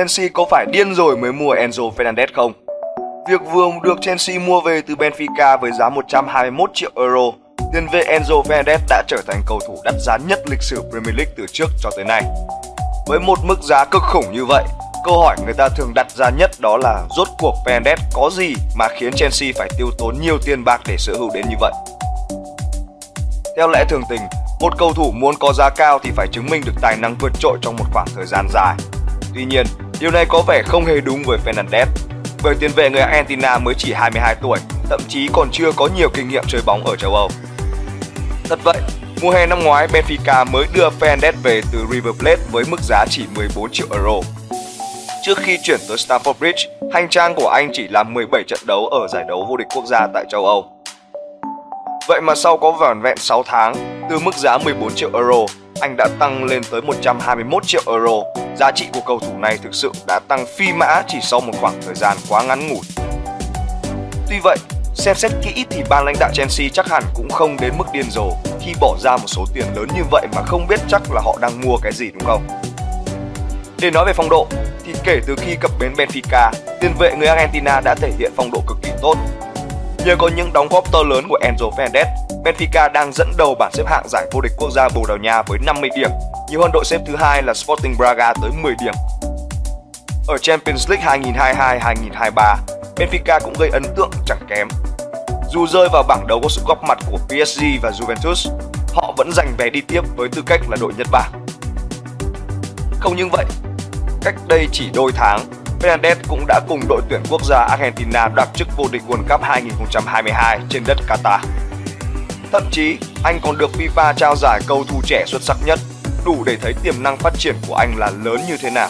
Chelsea có phải điên rồi mới mua Enzo Fernandez không? Việc vừa được Chelsea mua về từ Benfica với giá 121 triệu euro, tiền vệ Enzo Fernandez đã trở thành cầu thủ đắt giá nhất lịch sử Premier League từ trước cho tới nay. Với một mức giá cực khủng như vậy, câu hỏi người ta thường đặt ra nhất đó là rốt cuộc Fernandez có gì mà khiến Chelsea phải tiêu tốn nhiều tiền bạc để sở hữu đến như vậy? Theo lẽ thường tình, một cầu thủ muốn có giá cao thì phải chứng minh được tài năng vượt trội trong một khoảng thời gian dài. Tuy nhiên, điều này có vẻ không hề đúng với Fernandez, bởi tiền vệ người Argentina mới chỉ 22 tuổi, thậm chí còn chưa có nhiều kinh nghiệm chơi bóng ở châu Âu. Thật vậy, mùa hè năm ngoái Benfica mới đưa Fernandez về từ River Plate với mức giá chỉ 14 triệu euro. Trước khi chuyển tới Stamford Bridge, hành trang của anh chỉ làm 17 trận đấu ở giải đấu vô địch quốc gia tại châu Âu. Vậy mà sau có vỏn vẹn 6 tháng, từ mức giá 14 triệu euro, anh đã tăng lên tới 121 triệu euro. Giá trị của cầu thủ này thực sự đã tăng phi mã chỉ sau một khoảng thời gian quá ngắn ngủi. Tuy vậy, xem xét kỹ thì ban lãnh đạo Chelsea chắc hẳn cũng không đến mức điên rồ khi bỏ ra một số tiền lớn như vậy mà không biết chắc là họ đang mua cái gì đúng không? Để nói về phong độ, thì kể từ khi cập bến Benfica, tiền vệ người Argentina đã thể hiện phong độ cực kỳ tốt. Nhờ có những đóng góp to lớn của Enzo Fernandez, Benfica đang dẫn đầu bảng xếp hạng giải vô địch quốc gia Bồ Đào Nha với 50 điểm, nhiều hơn đội xếp thứ hai là Sporting Braga tới 10 điểm. Ở Champions League 2022-2023, Benfica cũng gây ấn tượng chẳng kém. Dù rơi vào bảng đấu có sự góp mặt của PSG và Juventus, họ vẫn giành vé đi tiếp với tư cách là đội Nhật Bản. Không những vậy, cách đây chỉ đôi tháng, Fernandez cũng đã cùng đội tuyển quốc gia Argentina đoạt chức vô địch World Cup 2022 trên đất Qatar. Thậm chí, anh còn được FIFA trao giải cầu thủ trẻ xuất sắc nhất, đủ để thấy tiềm năng phát triển của anh là lớn như thế nào.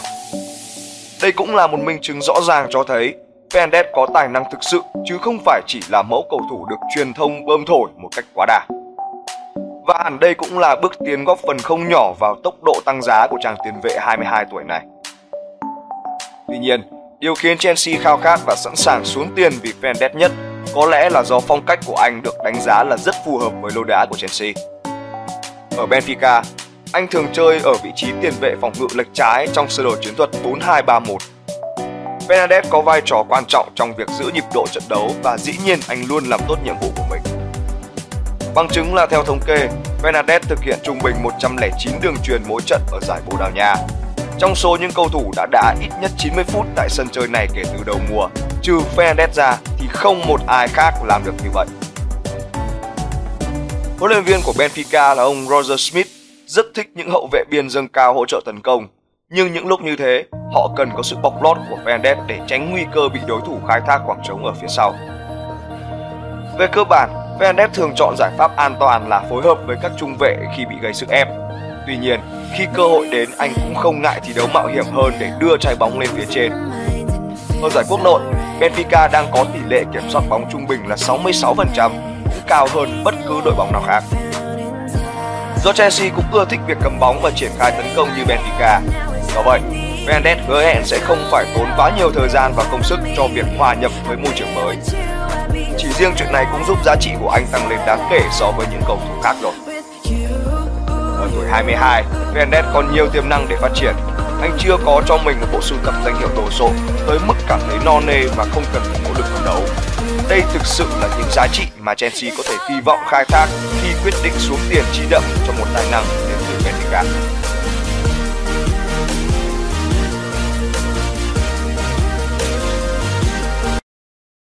Đây cũng là một minh chứng rõ ràng cho thấy Fernandez có tài năng thực sự chứ không phải chỉ là mẫu cầu thủ được truyền thông bơm thổi một cách quá đà. Và hẳn đây cũng là bước tiến góp phần không nhỏ vào tốc độ tăng giá của chàng tiền vệ 22 tuổi này. Tuy nhiên, điều khiến Chelsea khao khát và sẵn sàng xuống tiền vì Fernandez nhất có lẽ là do phong cách của anh được đánh giá là rất phù hợp với lối đá của Chelsea. Ở Benfica, anh thường chơi ở vị trí tiền vệ phòng ngự lệch trái trong sơ đồ chiến thuật 4-2-3-1. Fernandez có vai trò quan trọng trong việc giữ nhịp độ trận đấu và dĩ nhiên anh luôn làm tốt nhiệm vụ của mình. Bằng chứng là theo thống kê, Fernandez thực hiện trung bình 109 đường truyền mỗi trận ở giải Bồ Đào Nha. Trong số những cầu thủ đã đá ít nhất 90 phút tại sân chơi này kể từ đầu mùa, trừ Fernandez ra không một ai khác làm được như vậy. Huấn luyện viên của Benfica là ông Roger Smith rất thích những hậu vệ biên dâng cao hỗ trợ tấn công. Nhưng những lúc như thế, họ cần có sự bọc lót của Fernandez để tránh nguy cơ bị đối thủ khai thác khoảng trống ở phía sau. Về cơ bản, Fernandez thường chọn giải pháp an toàn là phối hợp với các trung vệ khi bị gây sức ép. Tuy nhiên, khi cơ hội đến anh cũng không ngại thi đấu mạo hiểm hơn để đưa trái bóng lên phía trên. Ở giải quốc nội, Benfica đang có tỷ lệ kiểm soát bóng trung bình là 66%, cũng cao hơn bất cứ đội bóng nào khác. Do Chelsea cũng ưa thích việc cầm bóng và triển khai tấn công như Benfica, do vậy Fernandes hứa hẹn sẽ không phải tốn quá nhiều thời gian và công sức cho việc hòa nhập với môi trường mới. Chỉ riêng chuyện này cũng giúp giá trị của anh tăng lên đáng kể so với những cầu thủ khác rồi. Ở tuổi 22, Fernandes còn nhiều tiềm năng để phát triển. Anh chưa có cho mình một bộ sưu tập danh hiệu đồ sộ tới mức cảm thấy no nê và không cần phải nỗ lực phấn đấu. Đây thực sự là những giá trị mà Chelsea có thể kỳ vọng khai thác khi quyết định xuống tiền chi đậm cho một tài năng đến từ Benfica.